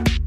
you